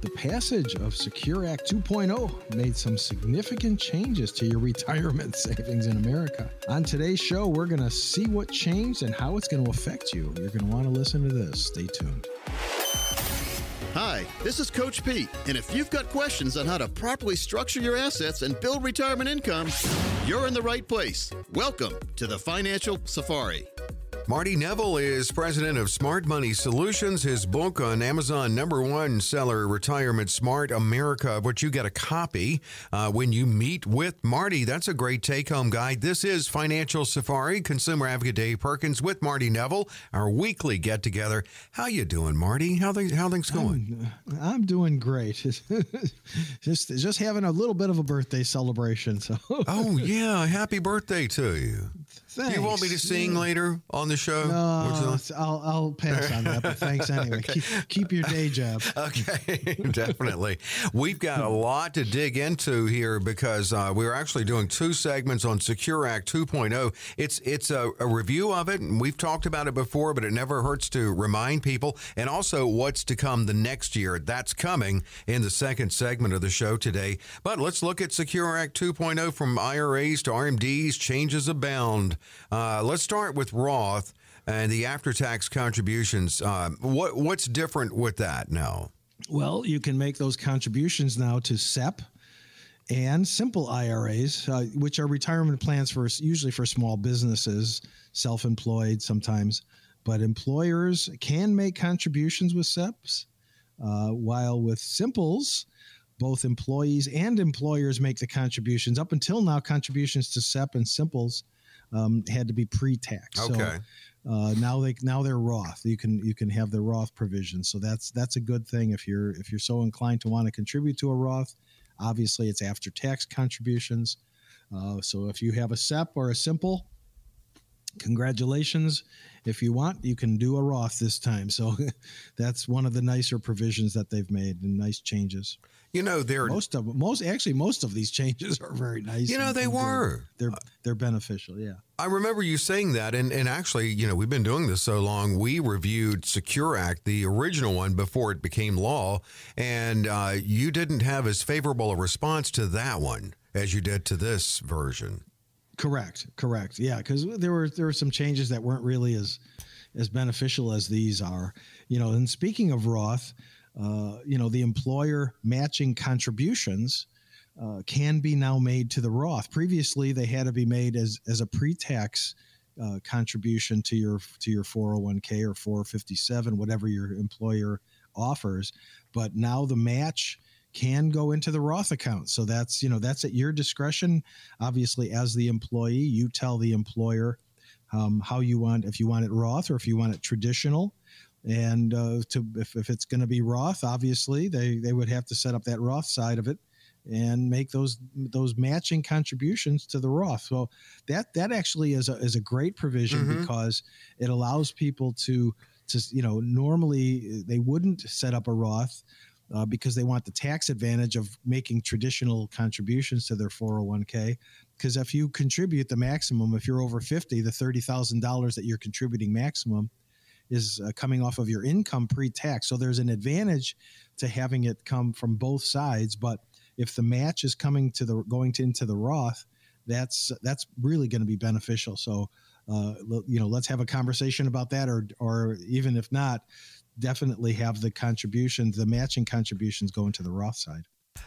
The passage of Secure Act 2.0 made some significant changes to your retirement savings in America. On today's show, we're going to see what changed and how it's going to affect you. You're going to want to listen to this. Stay tuned. Hi, this is Coach Pete, and if you've got questions on how to properly structure your assets and build retirement income, you're in the right place. Welcome to the Financial Safari. Marty Nevel is president of Smart Money Solutions. His book on Amazon, number one seller, Retirement Smart America, which you get a copy uh, when you meet with Marty. That's a great take home guide. This is Financial Safari. Consumer advocate Dave Perkins with Marty Nevel, our weekly get together. How you doing, Marty? How things how things going? I'm, I'm doing great. just just having a little bit of a birthday celebration. So. oh yeah, happy birthday to you. Thanks. Do you want me to sing yeah. later on the show? No, I'll, I'll pass on that, but thanks anyway. okay. keep, keep, your day job. Okay, definitely. We've got a lot to dig into here because uh, we're actually doing two segments on Secure Act 2.0. It's it's a, a review of it, and we've talked about it before, but it never hurts to remind people. And also what's to come the next year. That's coming in the second segment of the show today. But let's look at Secure Act 2.0 from IRAs to RMDs, changes abound. Uh, let's start with Roth and the after-tax contributions. Uh, what what's different with that now? Well, you can make those contributions now to SEP and simple IRAs, uh, which are retirement plans for usually for small businesses, self-employed sometimes. But employers can make contributions with SEPs, uh, while with simples, both employees and employers make the contributions. Up until now, contributions to SEP and simples um, had to be pre-tax. Okay. So, uh, now they now they're Roth. You can you can have the Roth provision. So that's that's a good thing if you're if you're so inclined to want to contribute to a Roth. Obviously, it's after tax contributions. Uh, so if you have a SEP or a simple, congratulations. If you want, you can do a Roth this time. So that's one of the nicer provisions that they've made and nice changes. You know, they're most of most actually most of these changes are very nice. You know, they were. They're they're beneficial. Yeah. I remember you saying that, and, and actually, you know, we've been doing this so long. We reviewed Secure Act, the original one, before it became law, and uh, you didn't have as favorable a response to that one as you did to this version. Correct. Correct. Yeah, because there were there were some changes that weren't really as as beneficial as these are. You know, and speaking of Roth, uh, you know, the employer matching contributions uh, can be now made to the Roth. Previously, they had to be made as as a pre-tax uh, contribution to your to your 401k or 457, whatever your employer offers. But now the match can go into the Roth account. So that's you know that's at your discretion. Obviously, as the employee, you tell the employer um, how you want if you want it Roth or if you want it traditional. And uh, to if, if it's going to be Roth, obviously they they would have to set up that Roth side of it and make those those matching contributions to the Roth. So that that actually is a is a great provision mm-hmm. because it allows people to to you know normally they wouldn't set up a Roth uh, because they want the tax advantage of making traditional contributions to their 401k. Because if you contribute the maximum, if you're over 50, the $30,000 that you're contributing maximum is uh, coming off of your income pre tax. So there's an advantage to having it come from both sides. But if the match is coming to the going to into the Roth, that's that's really going to be beneficial. So, uh, you know, let's have a conversation about that, or or even if not, definitely have the contributions, the matching contributions going to the Roth side.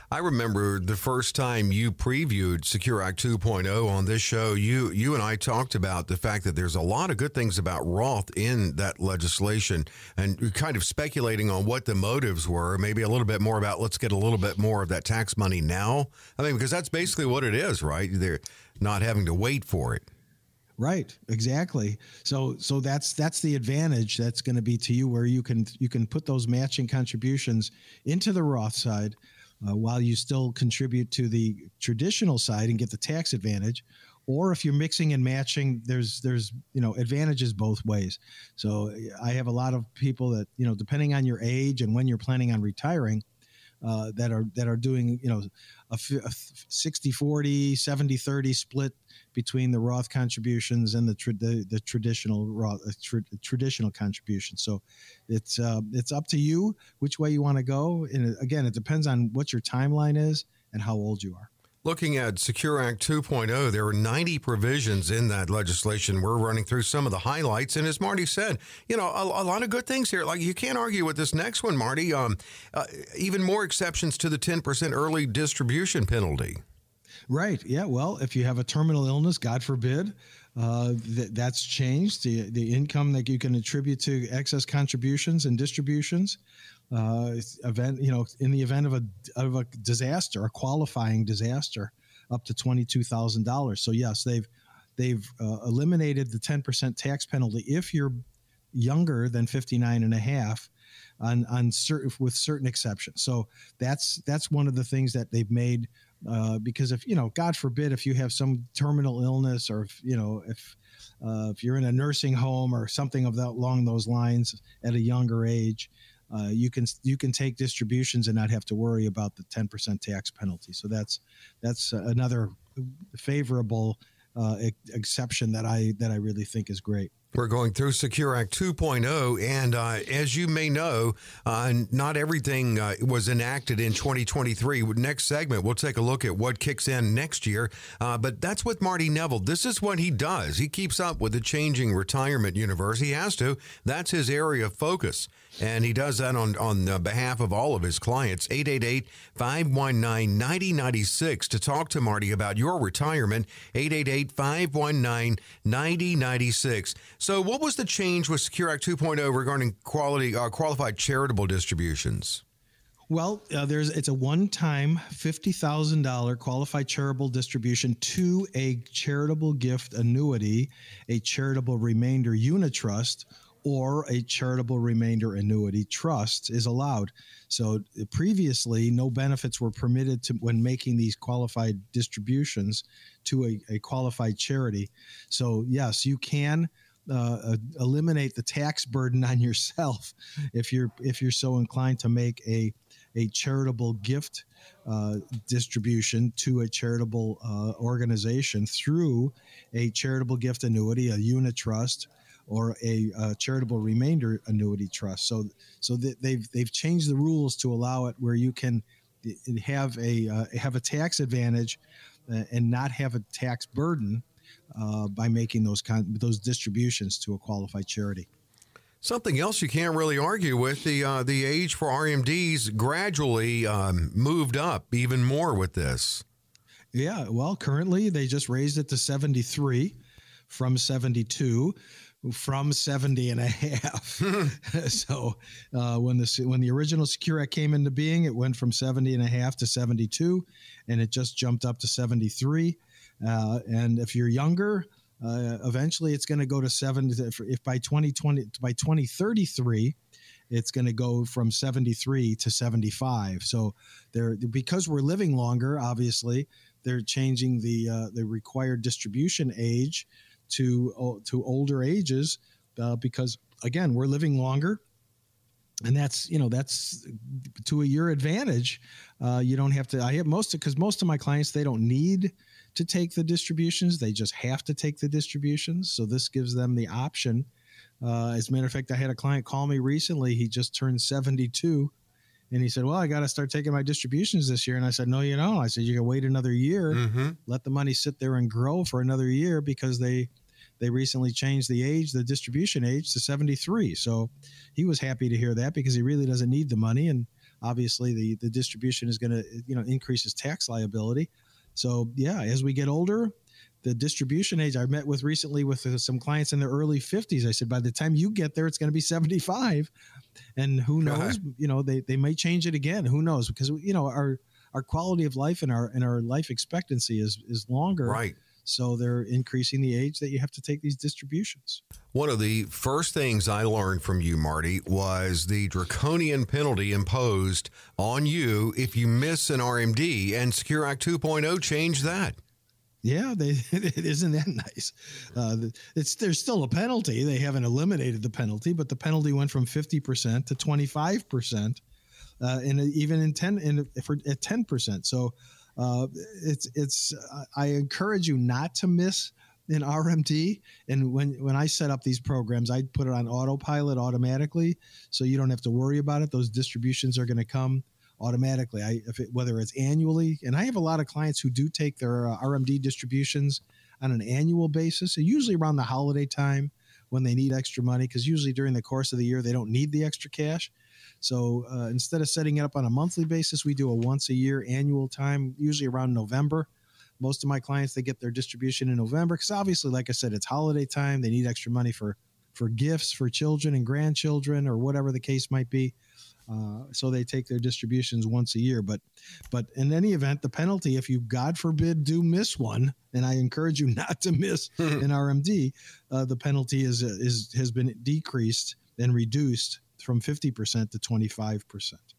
I remember the first time you previewed Secure Act 2.0 on this show, you you and I talked about the fact that there's a lot of good things about Roth in that legislation and kind of speculating on what the motives were, maybe a little bit more about let's get a little bit more of that tax money now. I mean, because that's basically what it is, right? They're not having to wait for it. Right, exactly. So so that's that's the advantage that's going to be to you where you can you can put those matching contributions into the Roth side uh, while you still contribute to the traditional side and get the tax advantage or if you're mixing and matching there's there's you know advantages both ways so i have a lot of people that you know depending on your age and when you're planning on retiring uh, that are that are doing you know a, a 60 40 70 30 split between the Roth contributions and the tra- the, the, traditional Roth uh, tra- traditional contributions. So it's uh, it's up to you which way you want to go. And again, it depends on what your timeline is and how old you are. Looking at Secure Act 2.0, there are 90 provisions in that legislation. We're running through some of the highlights. And as Marty said, you know, a, a lot of good things here. Like you can't argue with this next one, Marty. Um, uh, even more exceptions to the 10% early distribution penalty. Right. Yeah. Well, if you have a terminal illness, God forbid, uh, th- that's changed. The, the income that you can attribute to excess contributions and distributions uh, event, you know, in the event of a of a disaster, a qualifying disaster, up to twenty two thousand dollars. So yes, they've they've uh, eliminated the ten percent tax penalty if you're younger than 59 and a half on on certain with certain exceptions so that's that's one of the things that they've made uh, because if you know god forbid if you have some terminal illness or if you know if uh, if you're in a nursing home or something of that along those lines at a younger age uh, you can you can take distributions and not have to worry about the 10% tax penalty. So that's that's another favorable uh, exception that I that I really think is great. We're going through Secure Act 2.0, and uh, as you may know, uh, not everything uh, was enacted in 2023. Next segment, we'll take a look at what kicks in next year. Uh, but that's with Marty Nevel. This is what he does. He keeps up with the changing retirement universe. He has to. That's his area of focus. And he does that on, on behalf of all of his clients. 888 519 9096 to talk to Marty about your retirement. 888 519 9096. So, what was the change with Secure Act 2.0 regarding quality uh, qualified charitable distributions? Well, uh, there's it's a one-time fifty thousand dollar qualified charitable distribution to a charitable gift annuity, a charitable remainder unitrust, or a charitable remainder annuity trust is allowed. So previously, no benefits were permitted to when making these qualified distributions to a, a qualified charity. So yes, you can uh, eliminate the tax burden on yourself if you're if you're so inclined to make a a charitable gift uh, distribution to a charitable uh, organization through a charitable gift annuity, a unit trust, or a, a charitable remainder annuity trust. So, so they've they've changed the rules to allow it where you can have a uh, have a tax advantage uh, and not have a tax burden uh, by making those con- those distributions to a qualified charity. Something else you can't really argue with the uh, the age for RMDs gradually um, moved up even more with this. Yeah, well, currently they just raised it to 73 from 72 from 70 and a half. so uh, when the when the original Secure Act came into being, it went from 70 and a half to 72, and it just jumped up to 73. Uh, and if you're younger, uh, eventually it's going to go to seven. If by 2020 by 2033, it's going to go from 73 to 75. So they're because we're living longer. Obviously, they're changing the uh, the required distribution age to to older ages uh, because again we're living longer and that's you know that's to your advantage uh, you don't have to i have most because most of my clients they don't need to take the distributions they just have to take the distributions so this gives them the option uh, as a matter of fact i had a client call me recently he just turned 72 and he said, "Well, I got to start taking my distributions this year." And I said, "No, you know." I said, "You can wait another year, mm-hmm. let the money sit there and grow for another year because they they recently changed the age, the distribution age to 73. So he was happy to hear that because he really doesn't need the money. And obviously the, the distribution is going to, you know, increase his tax liability. So yeah, as we get older, the distribution age I met with recently with uh, some clients in their early 50s. I said, by the time you get there, it's going to be 75. And who knows, you know, they, they may change it again. Who knows? Because, you know, our, our quality of life and our, and our life expectancy is, is longer. Right so they're increasing the age that you have to take these distributions. One of the first things I learned from you, Marty, was the draconian penalty imposed on you if you miss an RMD, and Secure Act 2.0 changed that. Yeah, they isn't that nice. Uh, it's there's still a penalty. They haven't eliminated the penalty, but the penalty went from 50% to 25% uh, and even in ten and for at ten percent. So uh, it's it's I encourage you not to miss an RMD. And when when I set up these programs, I put it on autopilot automatically, so you don't have to worry about it. Those distributions are going to come automatically. I if it, whether it's annually, and I have a lot of clients who do take their uh, RMD distributions on an annual basis, usually around the holiday time when they need extra money, because usually during the course of the year they don't need the extra cash. So uh, instead of setting it up on a monthly basis, we do a once a year annual time, usually around November. Most of my clients they get their distribution in November because obviously, like I said, it's holiday time. They need extra money for for gifts for children and grandchildren or whatever the case might be. Uh, so they take their distributions once a year. But but in any event, the penalty if you God forbid do miss one, and I encourage you not to miss an RMD, uh, the penalty is is has been decreased and reduced from fifty percent to twenty five percent.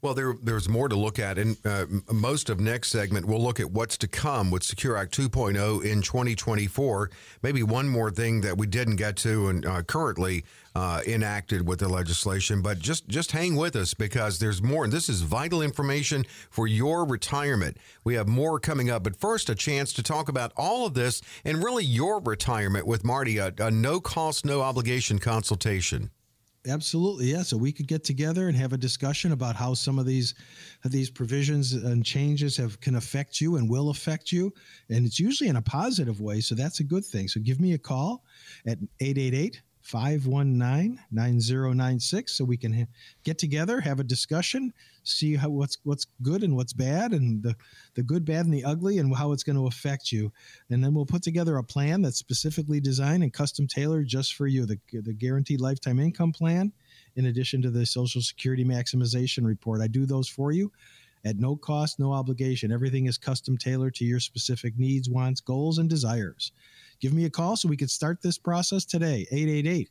Well, there, there's more to look at. And uh, most of next segment, we'll look at what's to come with Secure Act 2.0 in 2024. Maybe one more thing that we didn't get to and uh, currently uh, enacted with the legislation. But just, just hang with us because there's more. And this is vital information for your retirement. We have more coming up. But first, a chance to talk about all of this and really your retirement with Marty, a, a no cost, no obligation consultation. Absolutely, yeah. So we could get together and have a discussion about how some of these these provisions and changes have can affect you and will affect you, and it's usually in a positive way. So that's a good thing. So give me a call at 888 519 9096 so we can ha- get together, have a discussion, see how what's what's good and what's bad and the, the good, bad, and the ugly and how it's going to affect you. And then we'll put together a plan that's specifically designed and custom tailored just for you, the, the guaranteed lifetime income plan, in addition to the Social Security maximization report. I do those for you at no cost, no obligation. Everything is custom tailored to your specific needs, wants, goals, and desires give me a call so we can start this process today. 888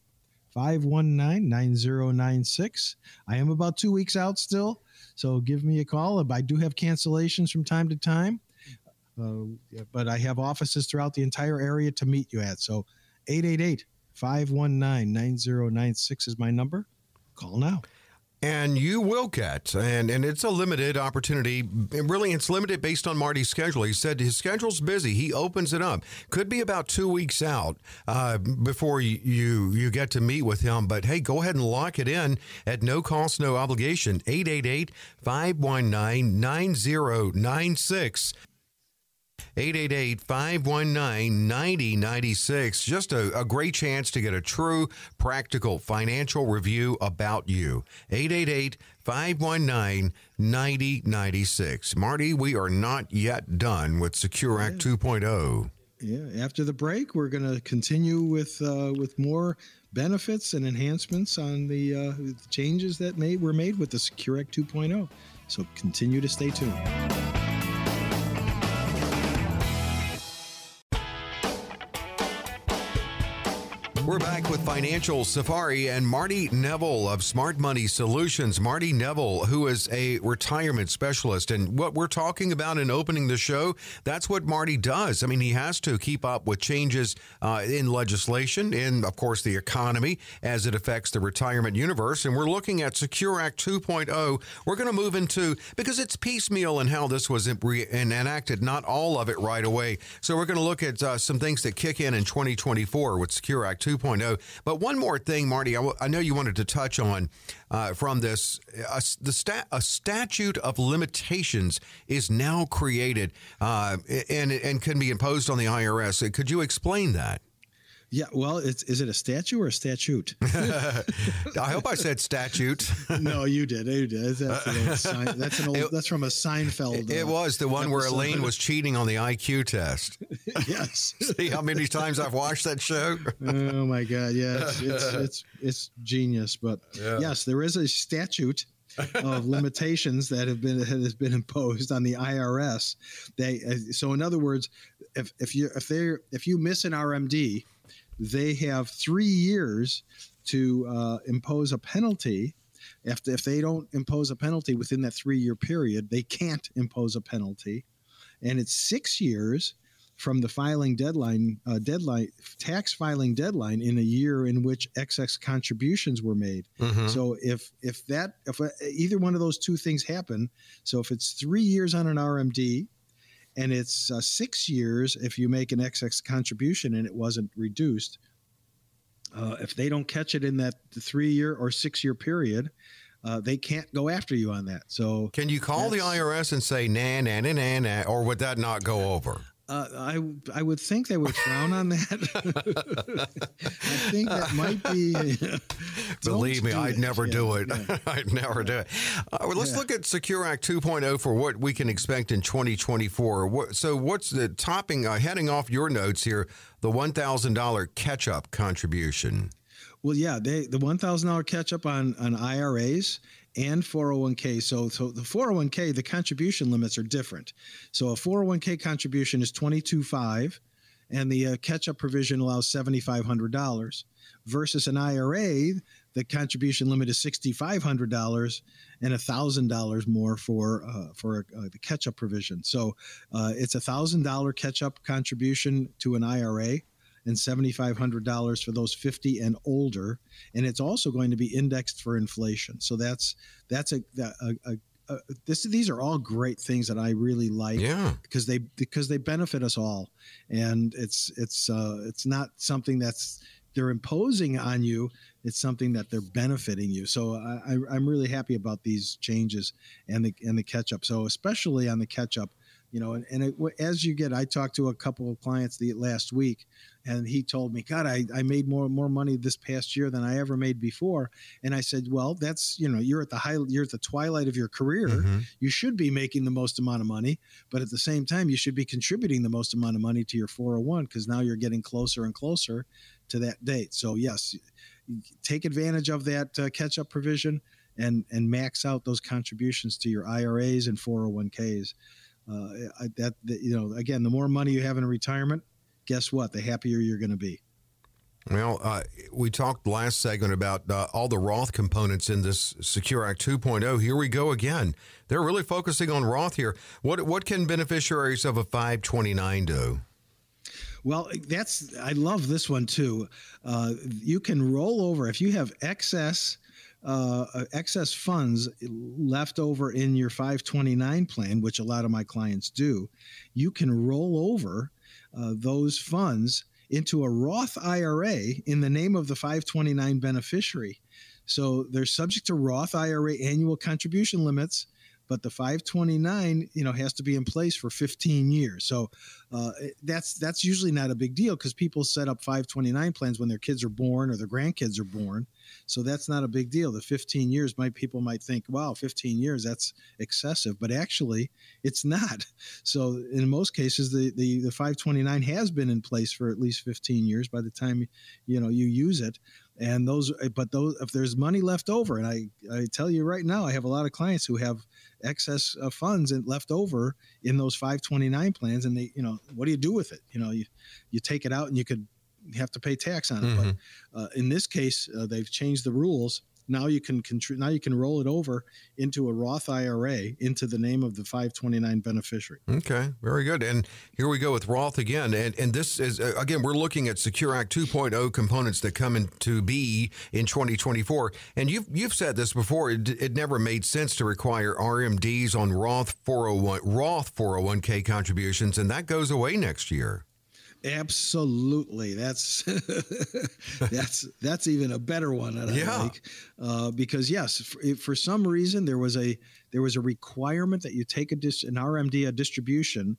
519 9096. I am about two weeks out still, so give me a call. I do have cancellations from time to time, uh, but I have offices throughout the entire area to meet you at. So 888 519 9096 is my number. Call now and you will get and and it's a limited opportunity. Really it's limited based on marty's schedule. He said his schedule's busy. He opens it up. Could be about two weeks out uh, before you, you you get to meet with him. But hey go ahead and lock it in at no cost no obligation. 888 519 9096 888 519 9096. Just a, a, great chance to get a true practical financial review about you. 888 519 9096. Marty, we are not yet done with Secure Act yeah. 2.0. Yeah, after the break, we're going to continue with uh, with more benefits and enhancements on the, uh, the changes that made were made with the Secure Act 2.0. So continue to stay tuned. We're back with Financial Safari and Marty Nevel of Smart Money Solutions. Marty Nevel, who is a retirement specialist. And what we're talking about in opening the show, that's what Marty does. I mean, he has to keep up with changes uh, in legislation, in, of course, the economy as it affects the retirement universe. And we're looking at Secure Act 2.0. We're going to move into, because it's piecemeal in how this was enacted, not all of it right away. So we're going to look at uh, some things that kick in in 2024 with Secure Act 2.0. 2.0. But one more thing, Marty, I, w- I know you wanted to touch on uh, from this. A, the a statute of limitations is now created uh, and, and can be imposed on the IRS. Could you explain that? Yeah, well, it's is it a statue or a statute? I hope I said statute. no, you did. You did. That's an old, Sein, that's, an old it, that's from a Seinfeld. It uh, was the one episode. where Elaine was cheating on the IQ test. yes. See how many times I've watched that show? oh my God! Yeah, it's it's it's, it's genius. But yeah. yes, there is a statute of limitations that have been has been imposed on the IRS. They uh, so in other words, if if you if they if you miss an RMD they have three years to uh, impose a penalty. If, if they don't impose a penalty within that three year period, they can't impose a penalty. And it's six years from the filing deadline uh, deadline tax filing deadline in a year in which excess contributions were made. Mhm. So if if that if uh, either one of those two things happen, so if it's three years on an RMD, and it's uh, six years if you make an excess contribution and it wasn't reduced. Uh, if they don't catch it in that three year or six year period, uh, they can't go after you on that. So Can you call the IRS and say nah nah nah nah nah, or would that not go over? Uh, I I would think they would frown on that. I think that might be. Believe me, Don't do I'd never do it. I'd never do it. Well, let's Yeah. look at Secure Act 2.0 for what we can expect in 2024. What, so, what's the topping, uh, heading off your notes here, the $1,000 catch up contribution? Well, yeah, they the one thousand dollar catch up on on IRAs and 401k. So so the 401k the contribution limits are different. So a 401k contribution is twenty two five, and the uh, catch up provision allows seventy five hundred dollars. Versus an IRA, the contribution limit is sixty five hundred dollars and thousand dollars more for uh, for uh, the catch up provision. So uh, it's a thousand dollar catch up contribution to an IRA and $7,500 for those 50 and older. And it's also going to be indexed for inflation. So that's that's a, a, a, this these are all great things that I really like Yeah. because they because they benefit us all, and it's it's uh, it's not something that's they're imposing on you. It's something that they're benefiting you. So I, I, I'm really happy about these changes and the and the catch up. So especially on the catch up, you know, and, and it, as you get, I talked to a couple of clients the last week, and he told me, God, I, I made more more money this past year than I ever made before. And I said, Well, that's you know, you're at the high, you're at the twilight of your career Mhm. you should be making the most amount of money, but at the same time, you should be contributing the most amount of money to your 401 because now you're getting closer and closer to that date. So, yes, take advantage of that uh, catch up provision and, and max out those contributions to your IRAs and 401ks. Uh, I, that, that, you know, again, the more money you have in retirement, guess what? The happier you're going to be. Well, uh, we talked last segment about uh, all the Roth components in this Secure Act 2.0. Here we go again. They're really focusing on Roth here. What what can beneficiaries of a 529 do? Well, that's I love this one too. Uh, you can roll over if you have excess uh, uh, excess funds left over in your 529 plan, which a lot of my clients do. You can roll over uh, those funds into a Roth IRA in the name of the 529 beneficiary. So they're subject to Roth IRA annual contribution limits, but the 529, you know, has to be in place for 15 years. So uh, that's that's usually not a big deal because people set up 529 plans when their kids are born or their grandkids are born. So that's not a big deal. The 15 years, might people might think, wow, 15 years that's excessive, but actually it's not. So in most cases, the the, the 529 has been in place for at least 15 years by the time you know you use it. And those, but those, if there's money left over, and I, I tell you right now, I have a lot of clients who have excess uh, funds and left over in those 529 plans, and they, you know, what do you do with it? You know, you, you take it out and you could have to pay tax on it. Mhm. But uh, in this case, uh, they've changed the rules. Now you can contri- now you can roll it over into a Roth IRA into the name of the 529 beneficiary. Okay, very good. And here we go with Roth again. And and this is uh, again we're looking at Secure Act 2.0 components that come into be in 2024. And you've you've said this before. It, it never made sense to require RMDs on Roth 401 Roth 401k contributions, and that goes away next year. Absolutely, that's that's that's even a better one that I Yeah. like uh, because yes, for, for some reason there was a there was a requirement that you take a dis, an RMD a distribution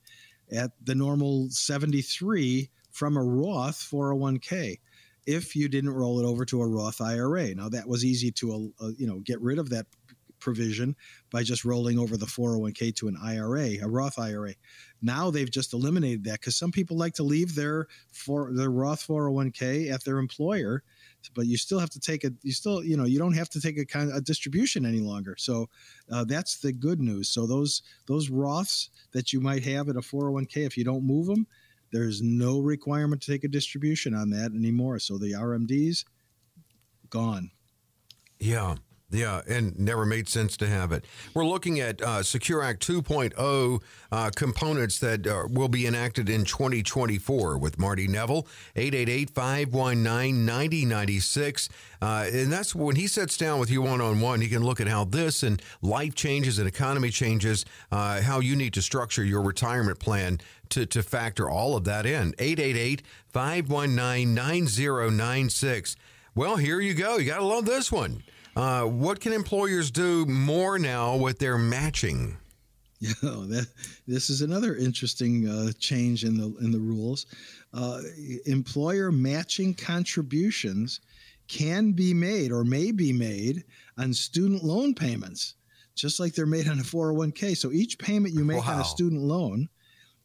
at the normal seventy three from a Roth four hundred one k. If you didn't roll it over to a Roth IRA, now that was easy to uh, you know get rid of that provision by just rolling over the 401k to an IRA, a Roth IRA. Now they've just eliminated that because some people like to leave their for their Roth 401k at their employer, but you still have to take a you still you know you don't have to take a kind of a distribution any longer. So uh, that's the good news. So those those Roths that you might have at a 401k, if you don't move them, there's no requirement to take a distribution on that anymore. So the RMDs gone. Yeah. Yeah, and never made sense to have it. We're looking at uh, Secure Act 2.0 uh, components that uh, will be enacted in 2024 with Marty Nevel, 888 519 9096. Uh, and that's when he sits down with you one on one, he can look at how this and life changes and economy changes, uh, how you need to structure your retirement plan to, to factor all of that in. 888 519 9096. Well, here you go. You got to love this one. Uh, what can employers do more now with their matching? Yeah, that, this is another interesting uh, change in the in the rules. Uh, employer matching contributions can be made or may be made on student loan payments, just like they're made on a 401k. So each payment you make wow. on a student loan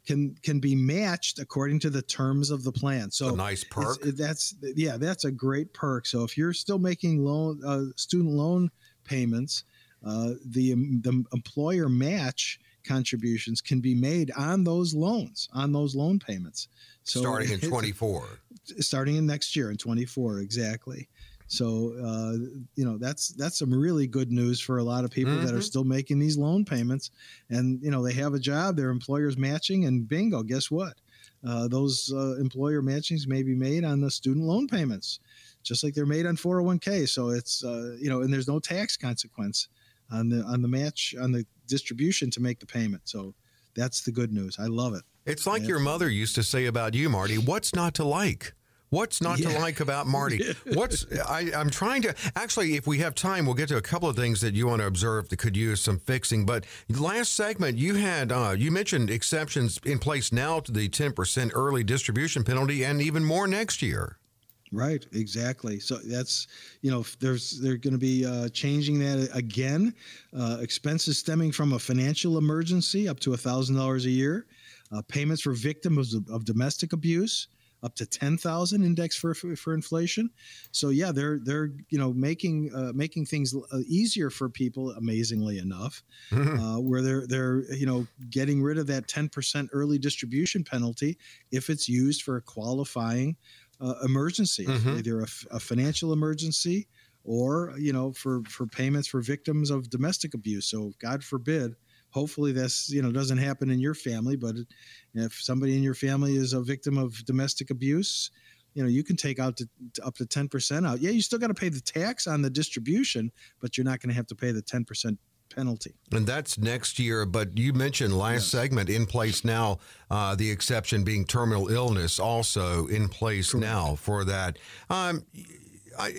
can can be matched according to the terms of the plan. So a nice perk. That's yeah, that's a great perk. So if you're still making loan uh, student loan payments, uh, the the employer match contributions can be made on those loans on those loan payments. So starting in 24. Starting in next year in 24 exactly. So uh, you know that's that's some really good news for a lot of people mm-hmm. that are mm-hmm. still making these loan payments, and you know they have a job, their employer's matching, and bingo, guess what? Uh, those uh, employer matchings may be made on the student loan payments, just like they're made on 401k. So it's uh, you know, and there's no tax consequence on the on the match on the distribution to make the payment. So that's the good news. I love it. It's like your mother used to say about you, Marty. What's not to like? What's not yeah. to like about Marty? What's I, am trying to actually, if we have time, we'll get to a couple of things that you want to observe that could use some fixing. But last segment, you had uh, you mentioned exceptions in place now to the 10% early distribution penalty, and even more next year. Right, exactly. So that's you know there's they're going to be uh, changing that again. Uh, expenses stemming from a financial emergency up to a thousand dollars a year. Uh, payments for victims of, of domestic abuse up to 10,000 index for, for inflation. So yeah, they're they're you know making uh, making things uh, easier for people amazingly enough uh, where they're they're you know getting rid of that 10% early distribution penalty if it's used for a qualifying uh, emergency, mm-hmm. either a, a financial emergency or you know for for payments for victims of domestic abuse. So God forbid hopefully this you know doesn't happen in your family but if somebody in your family is a victim of domestic abuse you know you can take out to, to up to 10% out yeah you still got to pay the tax on the distribution but you're not going to have to pay the 10% penalty and that's next year but you mentioned last segment in place now uh, the exception being terminal illness also in place Correct. now for that um,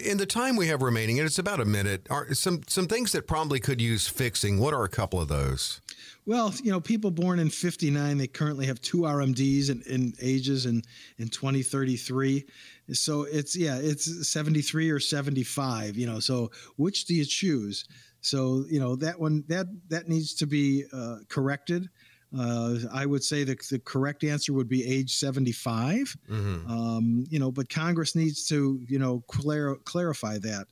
in the time we have remaining, and it's about a minute, are some some things that probably could use fixing. What are a couple of those? Well, you know, people born in '59, they currently have two RMDs in, in ages in in 2033. So it's yeah, it's 73 or 75. You know, so which do you choose? So you know that one that that needs to be uh, corrected. Uh, I would say the, the correct answer would be age 75. Mm-hmm. Um, you know, but Congress needs to, you know, clar- clarify that.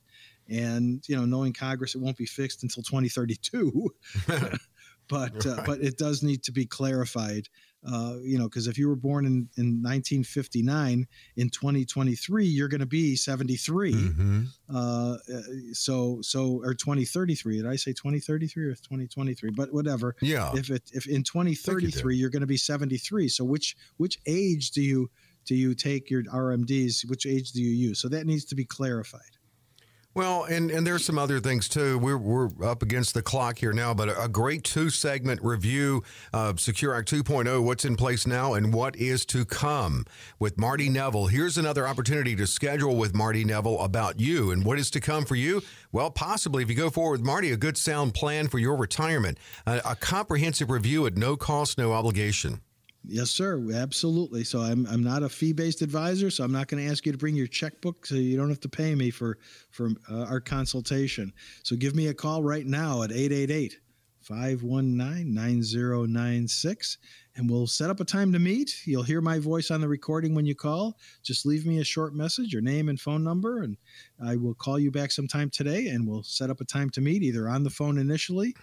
And, you know, knowing Congress, it won't be fixed until 2032. but uh, but it does need to be clarified. Uh, you know, because if you were born in, in 1959, in 2023, you're going to be 73. Mm-hmm. Uh, so, so, or 2033. Did I say 2033 or 2023? But whatever. Yeah. If it, if in 2033, you are going to be 73. So which, which age do you, do you take your RMDs? Which age do you use? So that needs to be clarified. Well, and, and there's some other things too. We're, we're up against the clock here now, but a, great two segment review of Secure Act 2.0, what's in place now and what is to come with Marty Nevel. Here's another opportunity to schedule with Marty Nevel about you and what is to come for you. Well, possibly if you go forward with Marty, a good sound plan for your retirement, a, a comprehensive review at no cost, no obligation. Yes, sir. Absolutely. So I'm I'm not a fee-based advisor, so I'm not going to ask you to bring your checkbook, so you don't have to pay me for for uh, our consultation. So give me a call right now at 888 519 9096 and we'll set up a time to meet. You'll hear my voice on the recording when you call. Just leave me a short message, your name and phone number, and I will call you back sometime today and we'll set up a time to meet either on the phone initially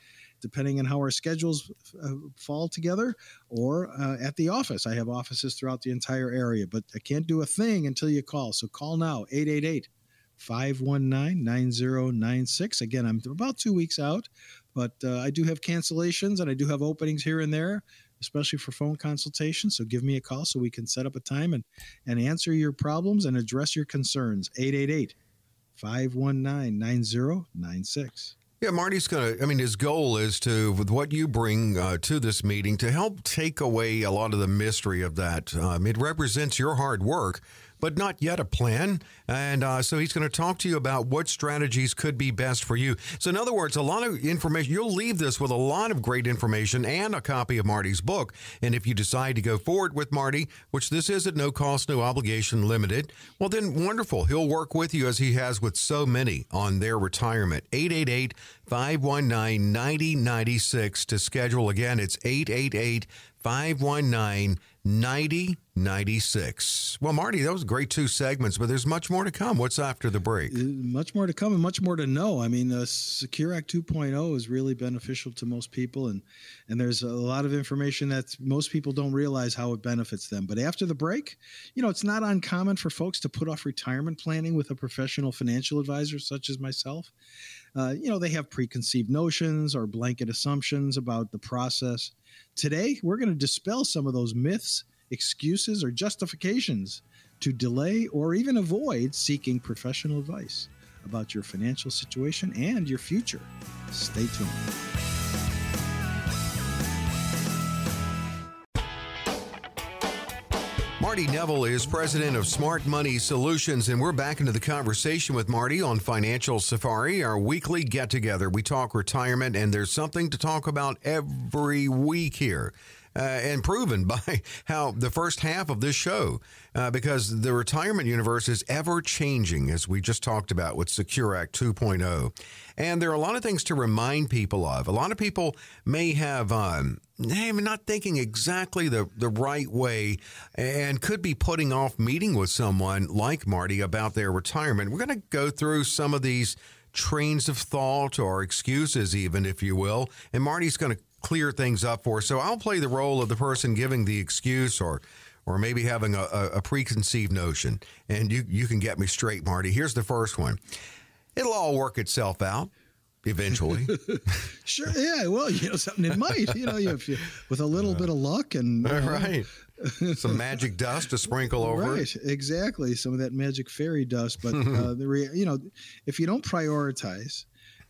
depending on how our schedules uh, fall together, or uh, at the office. I have offices throughout the entire area, but I can't do a thing until you call. So call now, 888 519 9096. Again, I'm about two weeks out, but uh, I do have cancellations and I do have openings here and there, especially for phone consultations. So give me a call so we can set up a time and, and answer your problems and address your concerns. 888 519 9096. Yeah, Marty's going to, I mean, his goal is to, with what you bring uh, to this meeting, to help take away a lot of the mystery of that. Um, it represents your hard work but not yet a plan. And uh, so he's going to talk to you about what strategies could be best for you. So, in other words, a lot of information. You'll leave this with a lot of great information and a copy of Marty's book. And if you decide to go forward with Marty, which this is at no cost, no obligation, limited, well, then wonderful. He'll work with you as he has with so many on their retirement. 888 519 9096 to schedule. Again, it's 888 519 9096. Well, Marty, that was great two segments, but there's much more to come. What's after the break? Uh, much more to come and much more to know. I mean, uh, Secure Act 2.0 is really beneficial to most people, and, and there's a lot of information that most people don't realize how it benefits them. But after the break, you know, it's not uncommon for folks to put off retirement planning with a professional financial advisor such as myself. Uh, you know, they have preconceived notions or blanket assumptions about the process. Today, we're going to dispel some of those myths, excuses, or justifications to delay or even avoid seeking professional advice about your financial situation and your future. Stay tuned. Marty Nevel is president of Smart Money Solutions, and we're back into the conversation with Marty on Financial Safari, our weekly get together. We talk retirement, and there's something to talk about every week here. Uh, and proven by how the first half of this show, uh, because the retirement universe is ever changing, as we just talked about with Secure Act 2.0. And there are a lot of things to remind people of. A lot of people may have. Um, I'm not thinking exactly the, the right way and could be putting off meeting with someone like Marty about their retirement. We're going to go through some of these trains of thought or excuses, even, if you will. And Marty's going to clear things up for us. So I'll play the role of the person giving the excuse or or maybe having a, a, preconceived notion. And you, you can get me straight, Marty. Here's the first one. It'll all work itself out eventually. sure. Yeah. Well, you know, something it might. You know, if you, with a little uh, bit of luck and uh, right, some magic dust to sprinkle over. Right. Exactly. Some of that magic fairy dust. But uh, the re- you know, if you don't prioritize,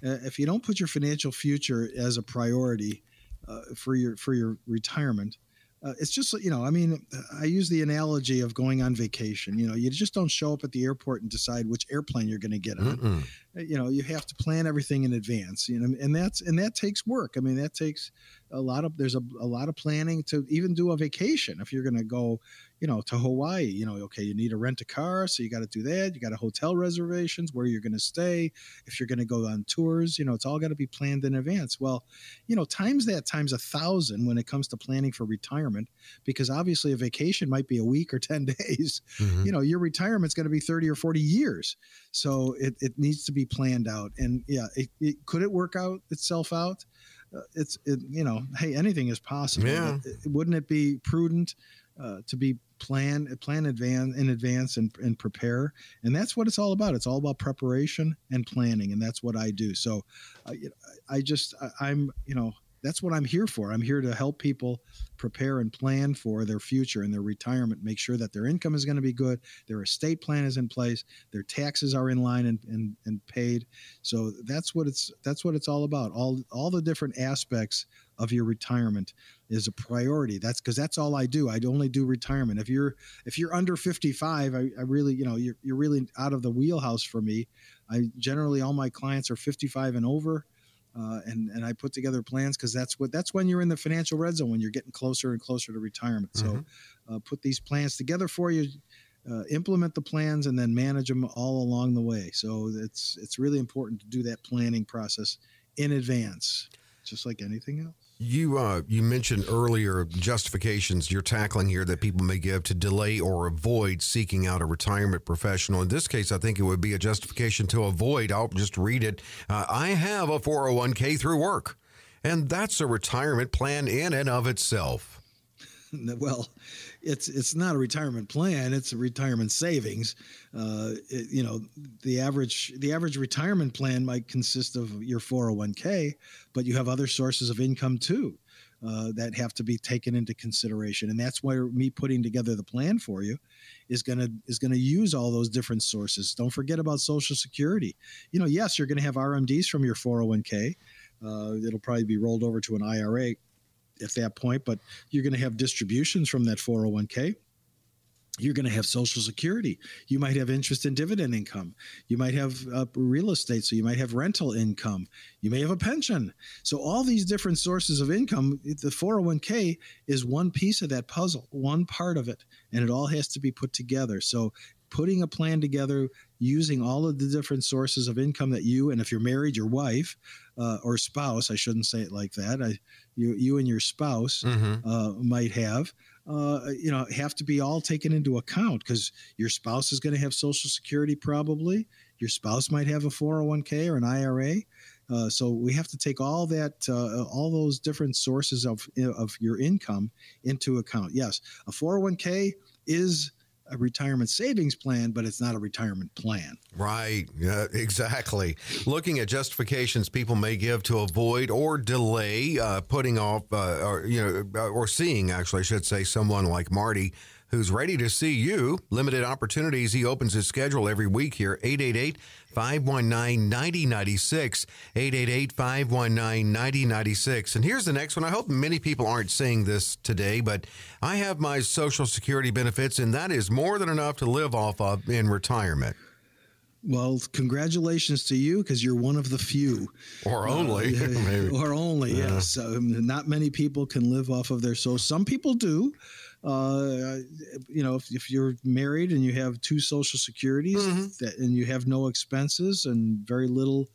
uh, if you don't put your financial future as a priority uh, for your for your retirement, uh, it's just you know i mean i use the analogy of going on vacation you know you just don't show up at the airport and decide which airplane you're going to get on Mm-mm. Uh, you know you have to plan everything in advance you know and that's and that takes work i mean that takes a lot of there's a, a lot of planning to even do a vacation if you're going to go you know, to Hawaii, you know, okay, you need to rent a car, so you got to do that. You got a hotel reservations, where you're going to stay. If you're going to go on tours, you know, it's all got to be planned in advance. Well, you know, times that times a thousand when it comes to planning for retirement, because obviously a vacation might be a week or 10 days. Mm-hmm. You know, your retirement's going to be 30 or 40 years. So it, it needs to be planned out. And yeah, it, it could it work out itself out? It's, it, you know, hey, anything is possible. Yeah. Wouldn't it be prudent uh, to be plan plan advance in advance and, and prepare and that's what it's all about it's all about preparation and planning and that's what i do so uh, i just I, i'm you know that's what i'm here for i'm here to help people prepare and plan for their future and their retirement make sure that their income is going to be good their estate plan is in place their taxes are in line and, and, and paid so that's what it's that's what it's all about all all the different aspects of your retirement is a priority. That's because that's all I do. I only do retirement. If you're if you're under 55, I, I really you know you're you're really out of the wheelhouse for me. I generally all my clients are 55 and over. Uh, and and I put together plans because that's what that's when you're in the financial red zone when you're getting closer and closer to retirement. Mm-hmm. So, uh, put these plans together for you, uh, implement the plans, and then manage them all along the way. So it's it's really important to do that planning process in advance, just like anything else. You uh, you mentioned earlier justifications you're tackling here that people may give to delay or avoid seeking out a retirement professional. In this case, I think it would be a justification to avoid. I'll just read it. Uh, I have a 401k through work, and that's a retirement plan in and of itself. well, it's it's not a retirement plan; it's a retirement savings. Uh, it, you know, the average the average retirement plan might consist of your 401k, but you have other sources of income too uh, that have to be taken into consideration, and that's why me putting together the plan for you is gonna is gonna use all those different sources. Don't forget about Social Security. You know, yes, you're gonna have RMDs from your 401k. Uh, it'll probably be rolled over to an IRA at that point, but you're going to have distributions from that 401k. You're going to have Social Security. You might have interest in dividend income. You might have uh, real estate. So you might have rental income. You may have a pension. So, all these different sources of income, the 401k is one piece of that puzzle, one part of it, and it all has to be put together. So, putting a plan together using all of the different sources of income that you and if you're married your wife uh, or spouse i shouldn't say it like that I, you, you and your spouse mm-hmm. uh, might have uh, you know have to be all taken into account because your spouse is going to have social security probably your spouse might have a 401k or an ira uh, so we have to take all that, uh, all those different sources of of your income into account. Yes, a 401k is a retirement savings plan, but it's not a retirement plan. Right. Yeah, exactly. Looking at justifications people may give to avoid or delay uh, putting off, uh, or you know, or seeing actually, I should say, someone like Marty who's ready to see you. Limited opportunities. He opens his schedule every week here. 888 519 9096. 888 519 9096. And here's the next one. I hope many people aren't saying this today, but I have my Social Security benefits, and that is more than enough to live off of in retirement. Well, congratulations to you because you're one of the few. Or only. Uh, or only, yeah. yes. Um, not many people can live off of their so some people do. Uh, you know, if, if, you're married and you have two social securities mm-hmm. that, and you have no expenses and very little,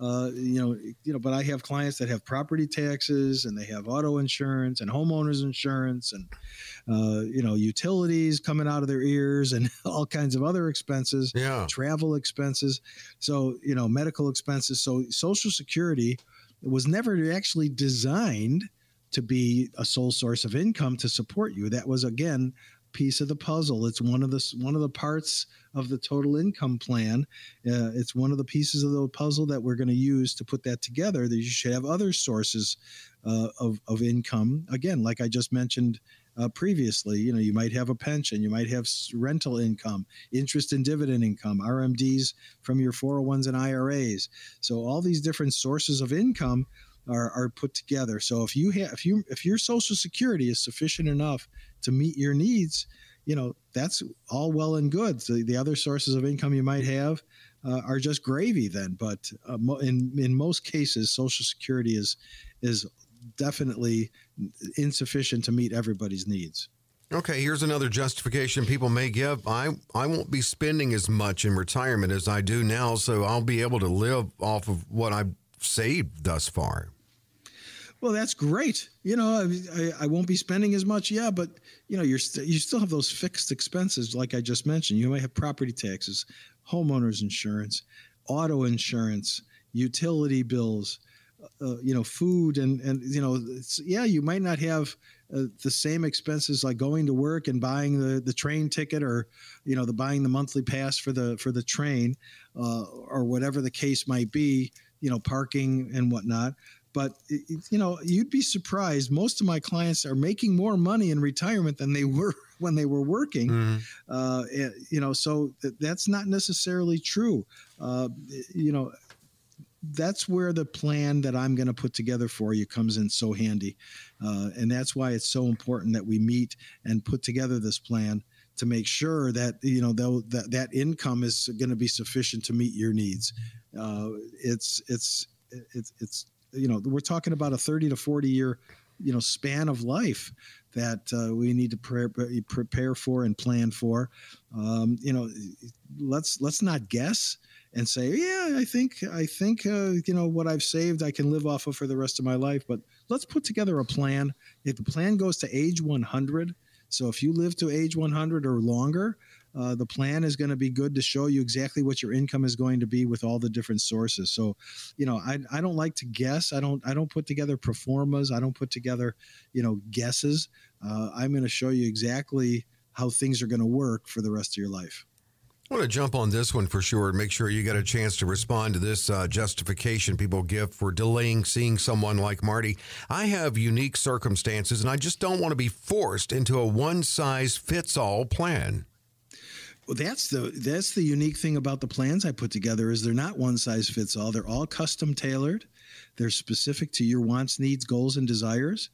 uh, you know, you know, but I have clients that have property taxes and they have auto insurance and homeowners insurance and, uh, you know, utilities coming out of their ears and all kinds of other expenses, yeah. travel expenses. So, you know, medical expenses. So social security was never actually designed to be a sole source of income to support you. That was again piece of the puzzle. It's one of the one of the parts of the total income plan. Uh, it's one of the pieces of the puzzle that we're going to use to put that together. That you should have other sources uh, of of income. Again, like I just mentioned uh, previously, you know, you might have a pension, you might have rental income, interest and dividend income, RMDs from your 401s and IRAs. So all these different sources of income are, are put together. So if you have if you if your social security is sufficient enough to meet your needs, you know that's all well and good. So the other sources of income you might have uh, are just gravy then. But uh, in in most cases, social security is is definitely insufficient to meet everybody's needs. Okay, here's another justification people may give. I, I won't be spending as much in retirement as I do now, so I'll be able to live off of what I've saved thus far. Well, that's great. You know, I, I won't be spending as much, yeah, but you know, you're st- you still have those fixed expenses, like I just mentioned. You might have property taxes, homeowners insurance, auto insurance, utility bills, uh, uh you know, food, and and you know, yeah, you might not have uh, the same expenses like going to work and buying the the train ticket or you know the buying the monthly pass for the for the train uh, or whatever the case might be you know parking and whatnot. But you know you'd be surprised. Most of my clients are making more money in retirement than they were when they were working. Mm-hmm. uh, you know so that's not necessarily true. Uh, you know that's where the plan that i'm going to put together for you comes in so handy. Uh, and that's why it's so important that we meet and put together this plan to make sure that you know that that income is going to be sufficient to meet your needs uh, it's it's it's it's you know we're talking about a 30 to 40 year you know span of life that uh, we need to pre- prepare for and plan for. Um, you know let's let's not guess and say yeah i think i think uh, you know what i've saved i can live off of for the rest of my life. But let's put together a plan. If the plan goes to age 100 so if you live to age 100 or longer uh, the plan is going to be good to show you exactly what your income is going to be with all the different sources. So, you know, I, I don't like to guess. I don't I don't put together pro formas. I don't put together, you know, guesses. Uh, I'm going to show you exactly how things are going to work for the rest of your life. I want to jump on this one for sure and make sure you get a chance to respond to this uh, justification people give for delaying seeing someone like Marty. I have unique circumstances and I just don't want to be forced into a one size fits all plan. Well, that's the that's the unique thing about the plans I put together is they're not one size fits all. They're all custom tailored. They're specific to your wants, needs, goals, and desires.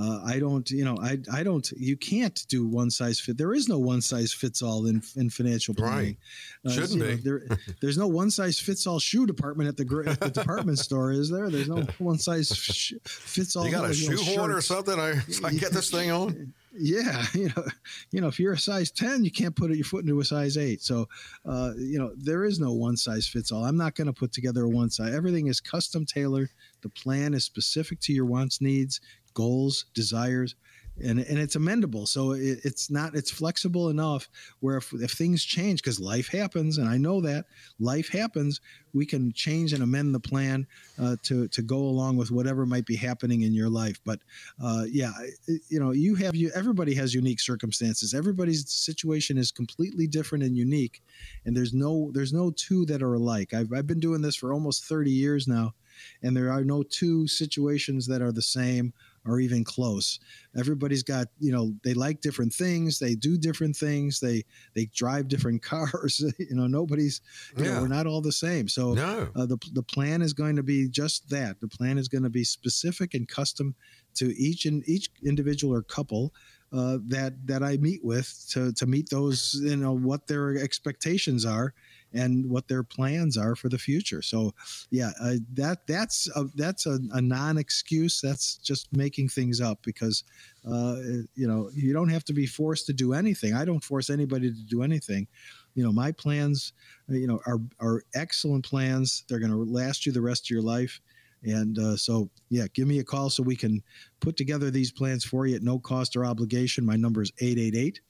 Uh, I don't, you know, I, I don't, you can't do one size fit. There is no one size fits all in, in financial planning. Right. Shouldn't be. Know, there, there's no one size fits all shoe department at the, at the department store, is there? There's no one size sh- fits all. You got a shoehorn or something? I, I can get this thing on. Yeah, you know, you know, if you're a size ten, you can't put your foot into a size eight. So, uh, you know, there is no one size fits all. I'm not going to put together a one size. Everything is custom tailored. The plan is specific to your wants, needs, goals, desires, and and it's amendable. So it, it's not it's flexible enough where if, if things change because life happens, and I know that life happens, we can change and amend the plan uh, to to go along with whatever might be happening in your life. But uh, yeah, you know, you have you everybody has unique circumstances. Everybody's situation is completely different and unique, and there's no there's no two that are alike. I've I've been doing this for almost 30 years now and there are no two situations that are the same or even close. Everybody's got, you know, they like different things, they do different things, they they drive different cars. you know, nobody's, you yeah. know, we're not all the same. So no. uh, the the plan is going to be just that. The plan is going to be specific and custom to each and each individual or couple. Uh, that that I meet with to to meet those you know what their expectations are and what their plans are for the future. So, yeah, uh, that that's a, that's a, a non-excuse. That's just making things up because uh, you know you don't have to be forced to do anything. I don't force anybody to do anything. You know, my plans, uh, you know, are are excellent plans. They're going to last you the rest of your life. And uh, so, yeah, give me a call so we can put together these plans for you at no cost or obligation. My number is 888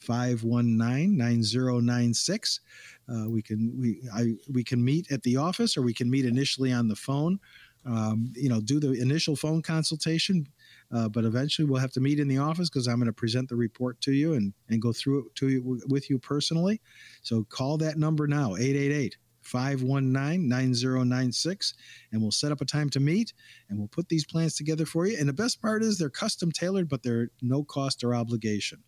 519 9096. Uh, we can we I we can meet at the office or we can meet initially on the phone. Um, you know, do the initial phone consultation, uh, but eventually we'll have to meet in the office because I'm going to present the report to you and and go through it to you with you personally. So call that number now 888 519 9096 and we'll set up a time to meet and we'll put these plans together for you. And the best part is they're custom tailored, but they're no cost or obligation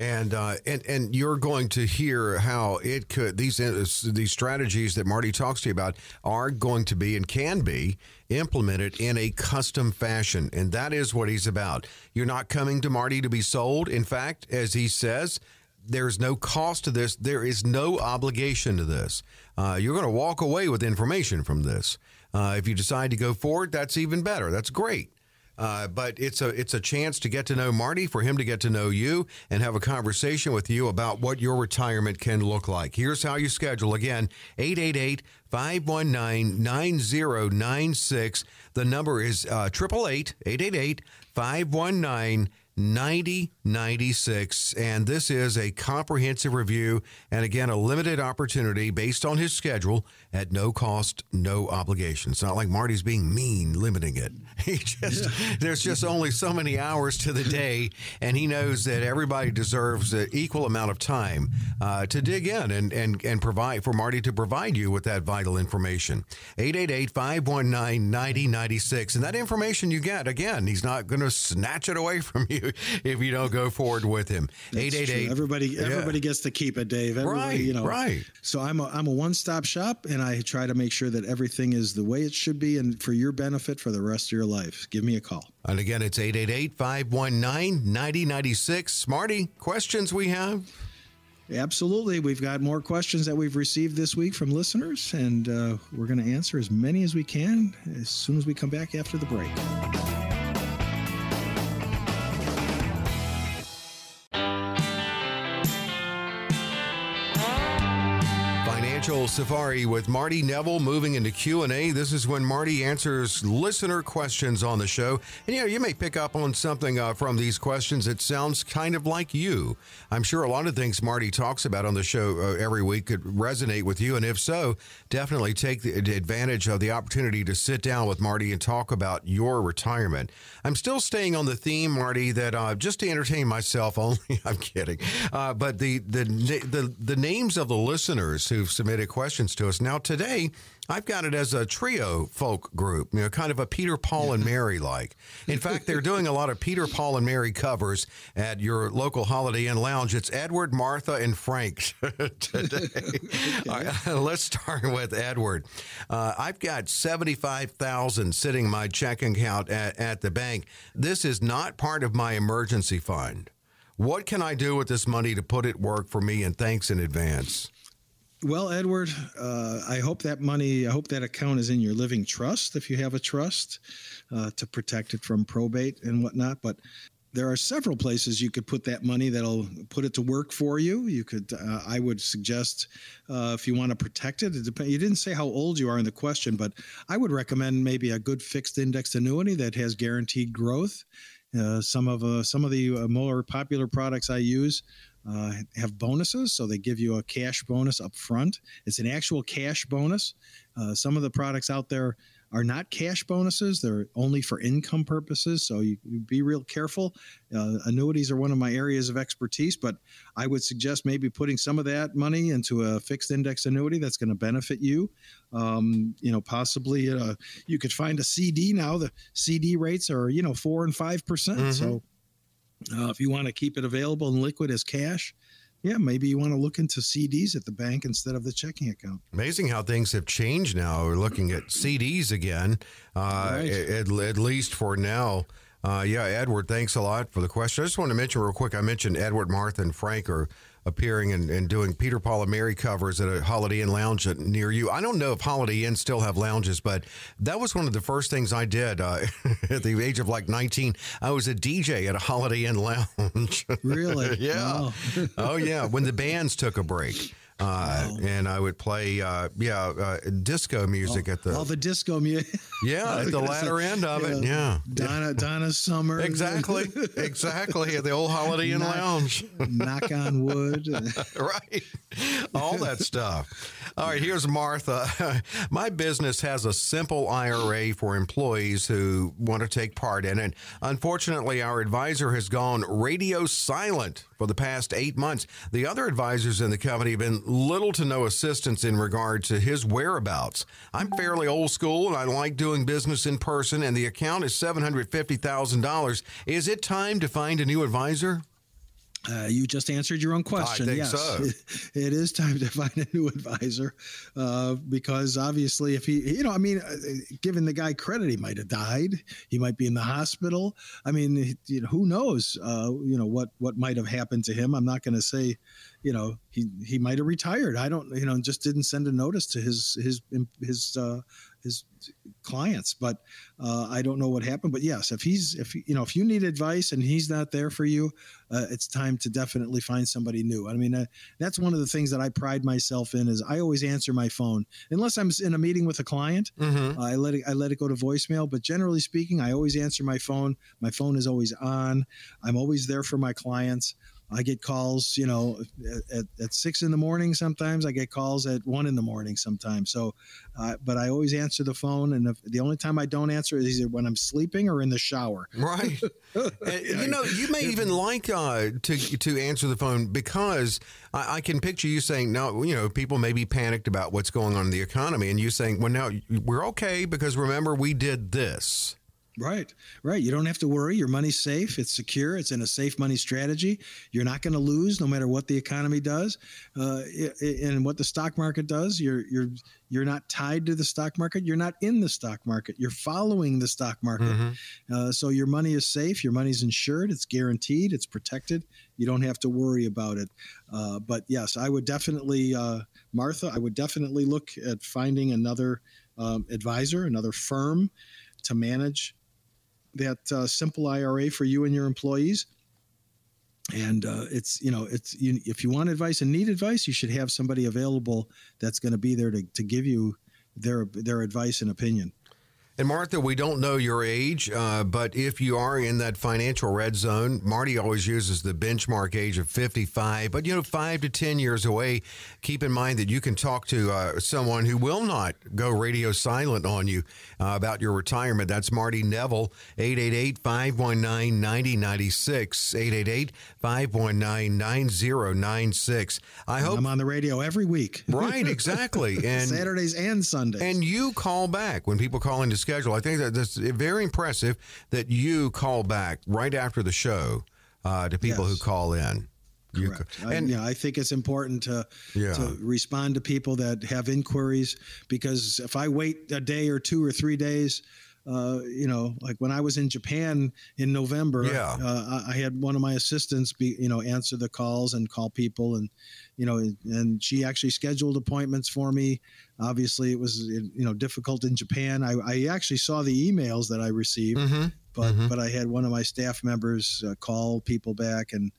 and uh, and and you're going to hear how it could these uh, these strategies that Marty talks to you about are going to be and can be implemented in a custom fashion, and that is what he's about. You're not coming to Marty to be sold. In fact, as he says. There's no cost to this. There is no obligation to this. Uh, you're going to walk away with information from this. Uh, if you decide to go forward, that's even better. That's great. Uh, but it's a it's a chance to get to know Marty, for him to get to know you, and have a conversation with you about what your retirement can look like. Here's how you schedule again 888 519 9096. The number is 888 888 519 9096. And this is a comprehensive review and again, a limited opportunity based on his schedule at no cost, no obligation. It's not like Marty's being mean limiting it. He just, yeah. there's just only so many hours to the day, and he knows that everybody deserves an equal amount of time uh, to dig in and, and, and provide for Marty to provide you with that vital information. 888 519 9096. And that information you get, again, he's not going to snatch it away from you if you don't go forward with him. Eight eight eight. Everybody, everybody yeah. gets to keep it, Dave. Everybody, right, you know. Right. So I'm a, I'm a one stop shop, and I try to make sure that everything is the way it should be, and for your benefit for the rest of your life. Give me a call. And again, it's 888 519 9096. Smarty, questions we have? Absolutely. We've got more questions that we've received this week from listeners, and uh, we're going to answer as many as we can as soon as we come back after the break. Financial Safari with Marty Nevel moving into Q&A. This is when Marty answers listener questions on the show. And you know, you may pick up on something uh, from these questions that sounds kind of like you. I'm sure a lot of things Marty talks about on the show uh, every week could resonate with you. And if so, definitely take advantage of the opportunity to sit down with Marty and talk about your retirement. I'm still staying on the theme, Marty, that uh, just to entertain myself only, I'm kidding. Uh, but the, the, the, the names of the listeners who've submitted questions to us. Now, today, I've got it as a trio folk group, you know, kind of a Peter, Paul, and Mary like. In fact, they're doing a lot of Peter, Paul, and Mary covers at your local Holiday Inn lounge. It's Edward, Martha, and Frank today. right, let's start with Edward. Uh, I've got seventy-five thousand sitting in my checking account at, at the bank. This is not part of my emergency fund. What can I do with this money to put it work for me? And thanks in advance. Well, Edward, uh, I hope that money, I hope that account is in your living trust if you have a trust uh, to protect it from probate and whatnot. But there are several places you could put that money that'll put it to work for you. You could, uh, I would suggest, uh, if you want to protect it, it you didn't say how old you are in the question, but I would recommend maybe a good fixed indexed annuity that has guaranteed growth. Uh, some of uh, some of the uh, more popular products I use uh, have bonuses, so they give you a cash bonus up front. It's an actual cash bonus. Uh, some of the products out there are not cash bonuses; they're only for income purposes. So you, you be real careful. Uh, annuities are one of my areas of expertise, but I would suggest maybe putting some of that money into a fixed index annuity that's going to benefit you. Um, you know, possibly uh, you could find a CD now. The CD rates are you know four and five percent. Mm-hmm. So uh, if you want to keep it available and liquid as cash, yeah, maybe you want to look into CDs at the bank instead of the checking account. Amazing how things have changed now. We're looking at CDs again, uh, right. at, at, least for now. Uh, yeah, Edward, thanks a lot for the question. I just want to mention real quick. I mentioned Edward, Martha, and Frank are appearing and, and, doing Peter, Paul, and Mary covers at a Holiday Inn lounge near you. I don't know if Holiday Inn still have lounges, but that was one of the first things I did uh, at the age of like 19. I was a DJ at a Holiday Inn lounge. Really? yeah. oh, yeah. When the bands took a break. Uh, wow. And I would play, uh, yeah, uh, disco music all, at the all the disco music. Yeah, at the latter end of it. Yeah, Donna Donna Summer. Exactly, exactly. At the old Holiday Inn knock, Lounge. knock on wood. right, all that stuff. All right, here's Martha. My business has a simple IRA for employees who want to take part in it. Unfortunately, our advisor has gone radio silent for the past eight months. The other advisors in the company have been little to no assistance in regard to his whereabouts. I'm fairly old school and I like doing business in person, and the account is $750,000. Is it time to find a new advisor? Uh, you just answered your own question. yes, so. it is time to find a new advisor uh, because obviously, if he, you know, I mean, uh, giving the guy credit, he might have died. He might be in the hospital. I mean, you know, who knows? Uh, you know what what might have happened to him. I'm not going to say, you know, he he might have retired. I don't, you know, just didn't send a notice to his his his uh, his clients. But uh, i don't know what happened. But yes if he's if you know if you need advice and he's not there for you uh, it's time to definitely find somebody new. I mean uh, that's one of the things that i pride myself in is i always answer my phone. Unless i'm in a meeting with a client mm-hmm. i let it i let it go to voicemail. But generally speaking i always answer my phone. My phone is always on. I'm always there for my clients I get calls, you know, at, at, six in the morning. Sometimes I get calls at one in the morning. Sometimes, so, uh, but I always answer the phone, and if, the only time I don't answer is either when I'm sleeping or in the shower. Right. you know, you may even like uh, to to answer the phone because I, I, can picture you saying, "No, you know, people may be panicked about what's going on in the economy," and you saying, "Well, now we're okay because remember we did this." Right, right. You don't have to worry. Your money's safe. It's secure. It's in a safe money strategy. You're not going to lose no matter what the economy does, uh, and what the stock market does. You're you're you're not tied to the stock market. You're not in the stock market. You're following the stock market. Mm-hmm. Uh, so your money is safe. Your money's insured. It's guaranteed. It's protected. You don't have to worry about it. Uh, but yes, I would definitely, uh, Martha. I would definitely look at finding another um, advisor, another firm to manage that uh, simple IRA for you and your employees. and uh, it's you know it's you, if you want advice and need advice you should have somebody available that's going to be there to, to give you their their advice and opinion and Martha, we don't know your age, uh, but if you are in that financial red zone, Marty always uses the benchmark age of 55. But, you know, five to 10 years away, keep in mind that you can talk to uh, someone who will not go radio silent on you uh, about your retirement. That's Marty Nevel, 888 519 9096. 888 519 9096. I hope. I'm on the radio every week. Right, exactly. And Saturdays and Sundays. And you call back when people call in to schedule. I think that that's very impressive that you call back right after the show uh, to people yes. who call in. Correct. You, and I, yeah, I think it's important to yeah. to respond to people that have inquiries because if I wait a day or two or three days, uh, you know, like when I was in Japan in November, yeah. Uh, I had one of my assistants be, you know, answer the calls and call people, and you know, and she actually scheduled appointments for me. Obviously, it was you know difficult in Japan. I, I actually saw the emails that I received, mm-hmm. but mm-hmm. but I had one of my staff members uh, call people back and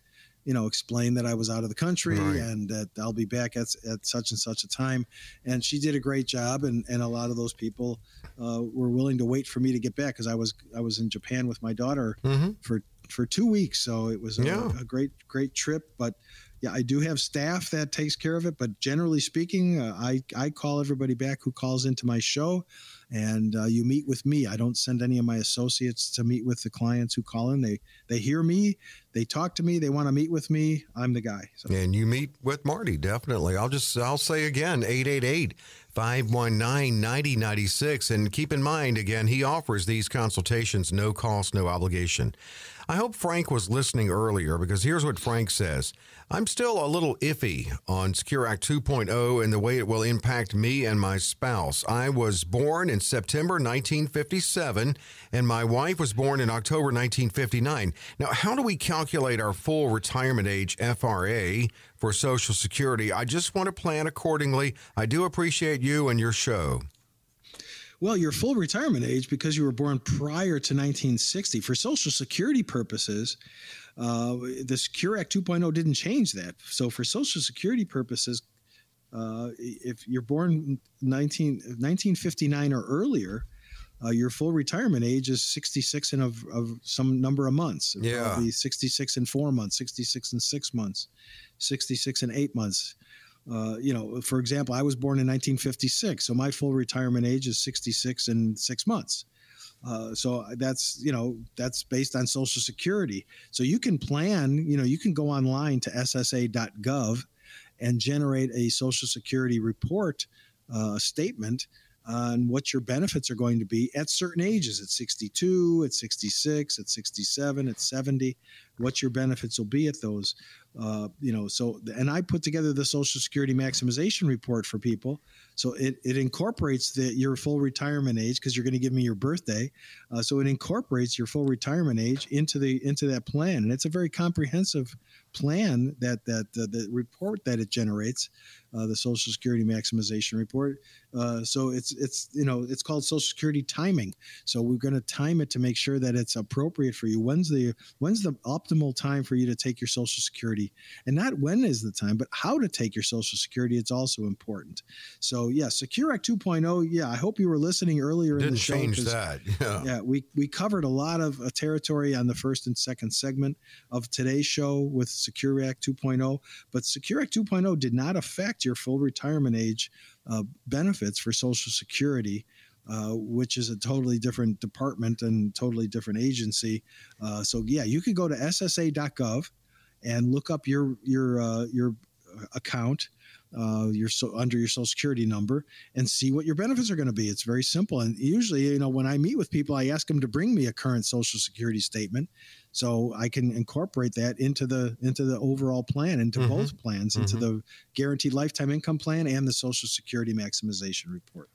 you know, explain that I was out of the country right. and that I'll be back at, at such and such a time. And she did a great job. And, and a lot of those people uh, were willing to wait for me to get back because I was I was in Japan with my daughter mm-hmm. for for two weeks. So it was a, yeah. a, great great trip. But yeah, I do have staff that takes care of it. But generally speaking, uh, I I call everybody back who calls into my show and uh, you meet with me. I don't send any of my associates to meet with the clients who call in. They they hear me, they talk to me, they want to meet with me. I'm the guy. So. And you meet with Marty definitely. I'll just I'll say again 888 519 9096 and keep in mind again he offers these consultations no cost, no obligation. I hope Frank was listening earlier because here's what Frank says. I'm still a little iffy on Secure Act 2.0 and the way it will impact me and my spouse. I was born in September 1957 and my wife was born in October 1959. Now, how do we calculate our full retirement age FRA for Social Security? I just want to plan accordingly. I do appreciate you and your show. Well, your full retirement age, because you were born prior to 1960, for Social Security purposes, uh, the Secure Act 2.0 didn't change that. So for Social Security purposes, uh, if you're born 19, 1959 or earlier, uh, your full retirement age is 66 and of, of some number of months. Yeah. Probably 66 and four months, 66 and six months, 66 and eight months. Uh, you know, for example, I was born in 1956, so my full retirement age is 66 and six months. Uh, so that's you know that's based on Social Security. So you can plan. You know, you can go online to SSA.gov and generate a Social Security report uh, statement on what your benefits are going to be at certain ages at 62 at 66 at 67 at 70 what your benefits will be at those uh, you know so and i put together the social security maximization report for people so it, it incorporates the, your full retirement age because you're going to give me your birthday. Uh, so it incorporates your full retirement age into the into that plan, and it's a very comprehensive plan that that uh, the report that it generates, uh, the Social Security maximization report. Uh, so it's it's you know it's called Social Security timing. So we're going to time it to make sure that it's appropriate for you. When's the when's the optimal time for you to take your Social Security, and not when is the time, but how to take your Social Security. It's also important. So yeah, Secure Act 2.0. Yeah, I hope you were listening earlier Didn't in the show. change that. Yeah. yeah, we we covered a lot of uh, territory on the first and second segment of today's show with Secure Act 2.0, but Secure Act 2.0 did not affect your full retirement age uh, benefits for Social Security. Uh, which is a totally different department and totally different agency. Uh, so yeah, you could go to SSA.gov and look up your your uh, your account uh, your so under your social security number and see what your benefits are going to be. It's very simple. And usually, you know, when I meet with people, I ask them to bring me a current social security statement so I can incorporate that into the into the overall plan, into mm-hmm. both plans, mm-hmm. into the guaranteed lifetime income plan and the social security maximization report.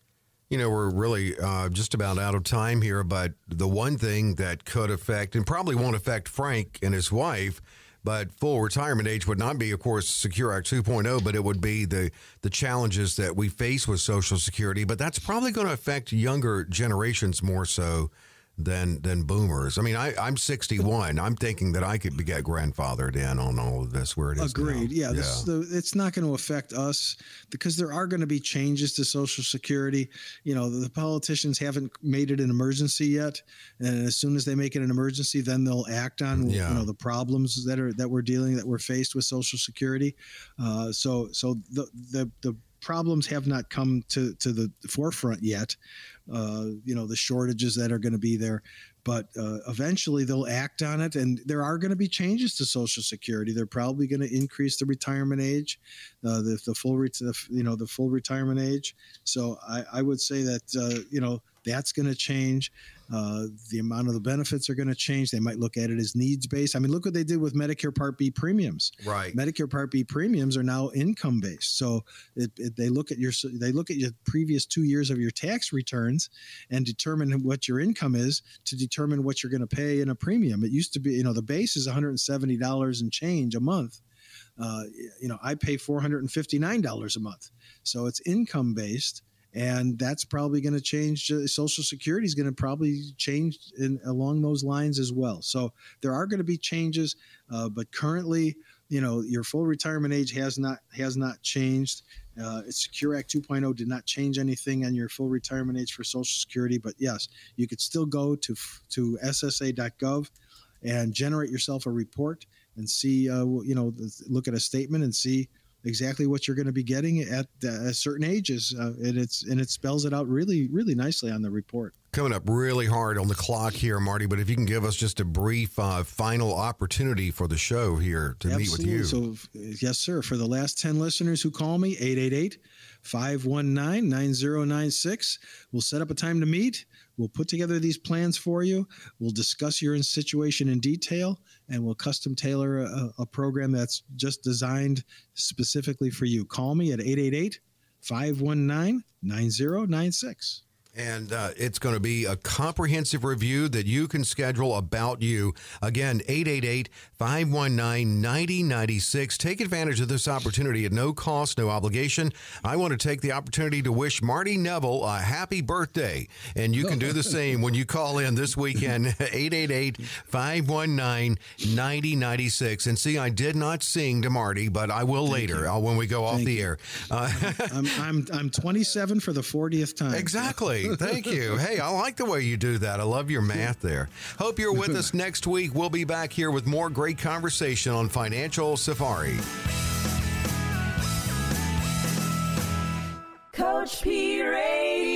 You know, we're really uh, just about out of time here, but the one thing that could affect and probably won't affect Frank and his wife but full retirement age would not be, of course, Secure Act 2.0, but it would be the, the challenges that we face with Social Security. But that's probably going to affect younger generations more so than than boomers. I mean, I, I'm 61. I'm thinking that I could get grandfathered in on all of this where it is. Agreed. now. Yeah, This, the, it's not going to affect us because there are going to be changes to Social Security. You know, the, the politicians haven't made it an emergency yet, and as soon as they make it an emergency, then they'll act on Yeah. you know the problems that are that we're dealing that we're faced with Social Security. Uh, so so the the the problems have not come to to the forefront yet. Uh, you know the shortages that are going to be there but uh, eventually they'll act on it and there are going to be changes to social security they're probably going to increase the retirement age uh, the, the full ret- the, you know the full retirement age so i, I would say that uh, you know that's going to change uh, the amount of the benefits are going to change they might look at it as needs based i mean look what they did with medicare part b premiums Right. Medicare Part B premiums are now income based. So it, it, they look at your they look at your previous two years of your tax returns and determine what your income is to determine what you're going to pay in a premium. It used to be, you know, the base is 170 dollars and change a month. Uh, you know, I pay 459 dollars a month, so it's income based. And that's probably going to change. uh, Social Security is going to probably change in, along those lines as well. So there are going to be changes, uh, but currently, you know your full retirement age has not has not changed uh, secure act 2.0 did not change anything on your full retirement age for social security but yes you could still go to to ssa.gov and generate yourself a report and see uh, you know look at a statement and see exactly what you're going to be getting at uh, certain ages uh, and it's and it spells it out really really nicely on the report Coming up really hard on the clock here, Marty. But if you can give us just a brief uh, final opportunity for the show here to meet with you. So, yes, sir. For the last 10 listeners who call me, 888 519 9096, we'll set up a time to meet. We'll put together these plans for you. We'll discuss your situation in detail, and we'll custom tailor a, a program that's just designed specifically for you. Call me at 888 519 9096. And uh, it's going to be a comprehensive review that you can schedule about you. Again, 888 519 9096. Take advantage of this opportunity at no cost, no obligation. I want to take the opportunity to wish Marty Nevel a happy birthday. And you can do the same when you call in this weekend, 888 519 9096. And see, I did not sing to Marty, but I will later uh, when we go off Thank the you. air. Uh, I'm, I'm, I'm 27 for the 40th time. Exactly. Thank you. Hey, I like the way you do that. I love your math there. Hope you're with us next week. We'll be back here with more great conversation on Financial Safari. Coach P Radio.